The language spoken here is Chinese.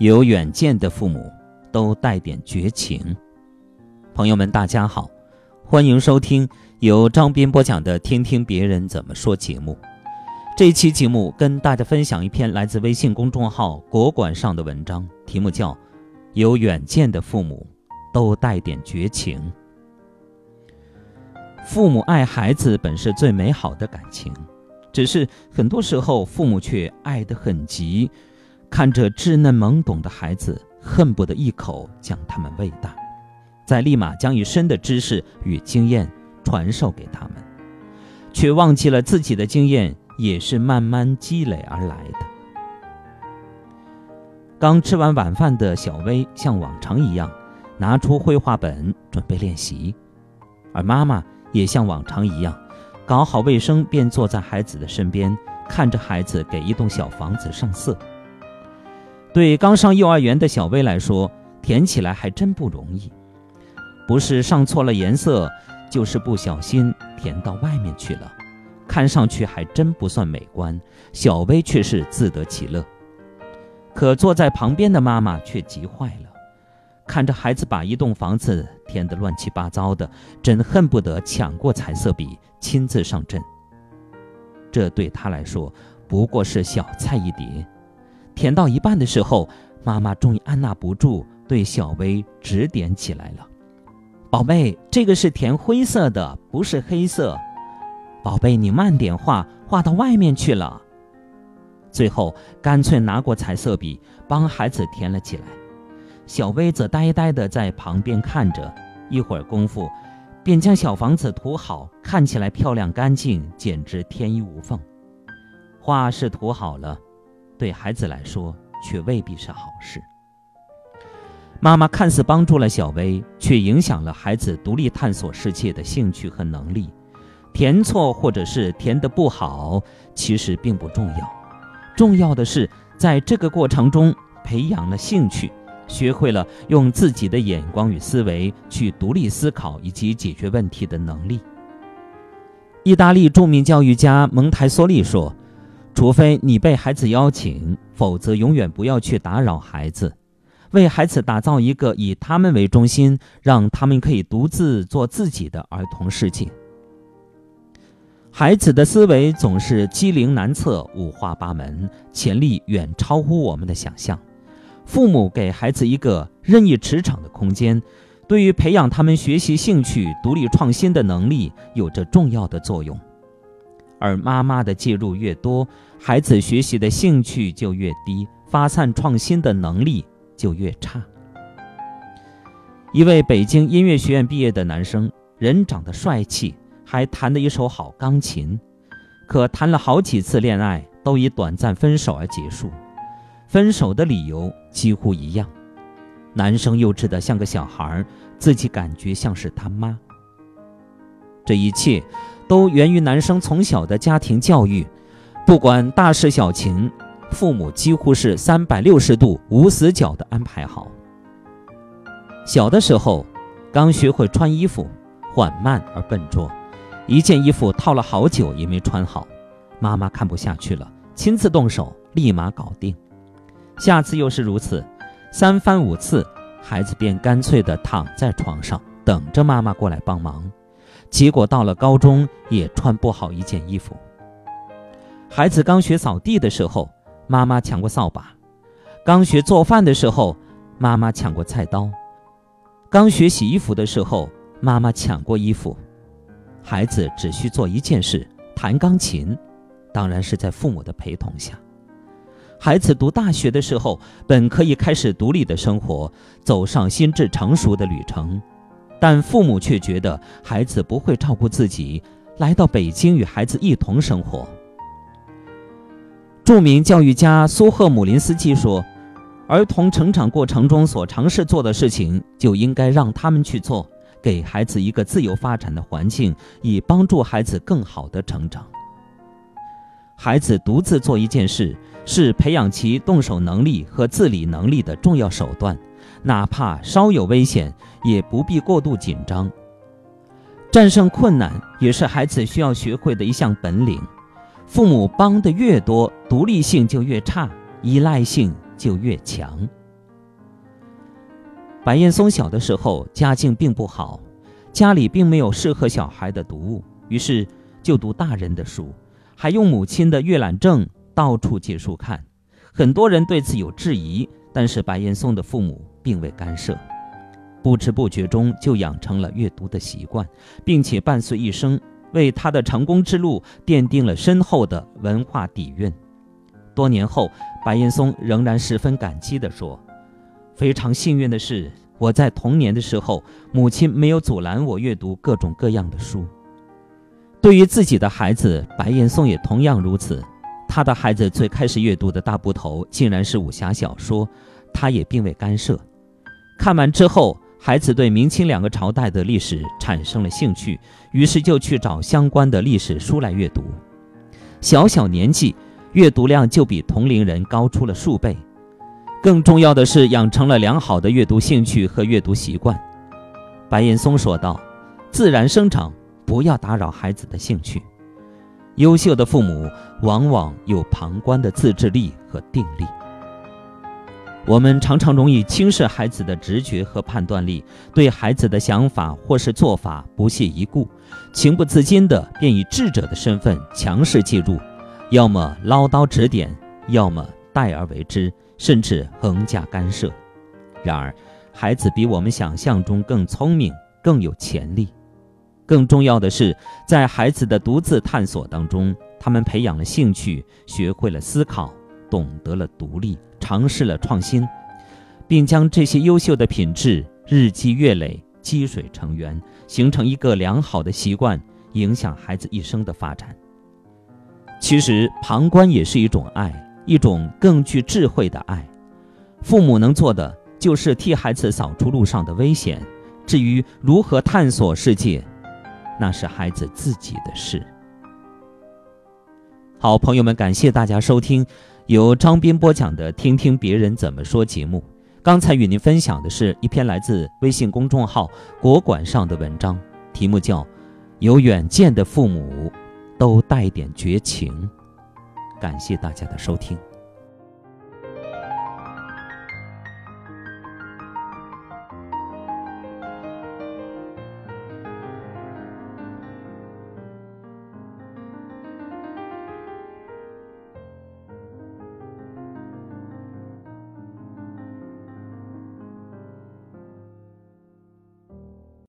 有远见的父母都带点绝情。朋友们，大家好，欢迎收听由张斌播讲的《听听别人怎么说》节目。这一期节目跟大家分享一篇来自微信公众号“国馆”上的文章，题目叫《有远见的父母都带点绝情》。父母爱孩子本是最美好的感情，只是很多时候父母却爱得很急。看着稚嫩懵懂的孩子，恨不得一口将他们喂大，再立马将一身的知识与经验传授给他们，却忘记了自己的经验也是慢慢积累而来的。刚吃完晚饭的小薇像往常一样，拿出绘画本准备练习，而妈妈也像往常一样，搞好卫生便坐在孩子的身边，看着孩子给一栋小房子上色。对刚上幼儿园的小薇来说，填起来还真不容易，不是上错了颜色，就是不小心填到外面去了，看上去还真不算美观。小薇却是自得其乐，可坐在旁边的妈妈却急坏了，看着孩子把一栋房子填得乱七八糟的，真恨不得抢过彩色笔亲自上阵。这对她来说不过是小菜一碟。填到一半的时候，妈妈终于按捺不住，对小薇指点起来了：“宝贝，这个是填灰色的，不是黑色。宝贝，你慢点画，画到外面去了。”最后，干脆拿过彩色笔帮孩子填了起来。小薇则呆呆地在旁边看着，一会儿功夫，便将小房子涂好，看起来漂亮干净，简直天衣无缝。画是涂好了。对孩子来说，却未必是好事。妈妈看似帮助了小薇，却影响了孩子独立探索世界的兴趣和能力。填错或者是填得不好，其实并不重要，重要的是在这个过程中培养了兴趣，学会了用自己的眼光与思维去独立思考以及解决问题的能力。意大利著名教育家蒙台梭利说。除非你被孩子邀请，否则永远不要去打扰孩子。为孩子打造一个以他们为中心，让他们可以独自做自己的儿童世界。孩子的思维总是机灵难测、五花八门，潜力远超乎我们的想象。父母给孩子一个任意驰骋的空间，对于培养他们学习兴趣、独立创新的能力有着重要的作用。而妈妈的介入越多，孩子学习的兴趣就越低，发散创新的能力就越差。一位北京音乐学院毕业的男生，人长得帅气，还弹得一手好钢琴，可谈了好几次恋爱，都以短暂分手而结束。分手的理由几乎一样，男生幼稚的像个小孩，自己感觉像是他妈。这一切。都源于男生从小的家庭教育，不管大事小情，父母几乎是三百六十度无死角的安排好。小的时候，刚学会穿衣服，缓慢而笨拙，一件衣服套了好久也没穿好，妈妈看不下去了，亲自动手，立马搞定。下次又是如此，三番五次，孩子便干脆地躺在床上，等着妈妈过来帮忙。结果到了高中也穿不好一件衣服。孩子刚学扫地的时候，妈妈抢过扫把；刚学做饭的时候，妈妈抢过菜刀；刚学洗衣服的时候，妈妈抢过衣服。孩子只需做一件事：弹钢琴，当然是在父母的陪同下。孩子读大学的时候，本可以开始独立的生活，走上心智成熟的旅程。但父母却觉得孩子不会照顾自己，来到北京与孩子一同生活。著名教育家苏赫姆林斯基说：“儿童成长过程中所尝试做的事情，就应该让他们去做，给孩子一个自由发展的环境，以帮助孩子更好的成长。孩子独自做一件事，是培养其动手能力和自理能力的重要手段。”哪怕稍有危险，也不必过度紧张。战胜困难也是孩子需要学会的一项本领。父母帮的越多，独立性就越差，依赖性就越强。白岩松小的时候家境并不好，家里并没有适合小孩的读物，于是就读大人的书，还用母亲的阅览证到处借书看。很多人对此有质疑，但是白岩松的父母并未干涉，不知不觉中就养成了阅读的习惯，并且伴随一生，为他的成功之路奠定了深厚的文化底蕴。多年后，白岩松仍然十分感激地说：“非常幸运的是，我在童年的时候，母亲没有阻拦我阅读各种各样的书。对于自己的孩子，白岩松也同样如此。他的孩子最开始阅读的大部头竟然是武侠小说，他也并未干涉。看完之后，孩子对明清两个朝代的历史产生了兴趣，于是就去找相关的历史书来阅读。小小年纪。”阅读量就比同龄人高出了数倍，更重要的是养成了良好的阅读兴趣和阅读习惯。白岩松说道：“自然生长，不要打扰孩子的兴趣。优秀的父母往往有旁观的自制力和定力。我们常常容易轻视孩子的直觉和判断力，对孩子的想法或是做法不屑一顾，情不自禁地便以智者的身份强势介入。”要么唠叨指点，要么代而为之，甚至横加干涉。然而，孩子比我们想象中更聪明，更有潜力。更重要的是，在孩子的独自探索当中，他们培养了兴趣，学会了思考，懂得了独立，尝试了创新，并将这些优秀的品质日积月累，积水成渊，形成一个良好的习惯，影响孩子一生的发展。其实，旁观也是一种爱，一种更具智慧的爱。父母能做的就是替孩子扫除路上的危险，至于如何探索世界，那是孩子自己的事。好，朋友们，感谢大家收听由张斌播讲的《听听别人怎么说》节目。刚才与您分享的是一篇来自微信公众号“国馆”上的文章，题目叫《有远见的父母》。都带点绝情，感谢大家的收听。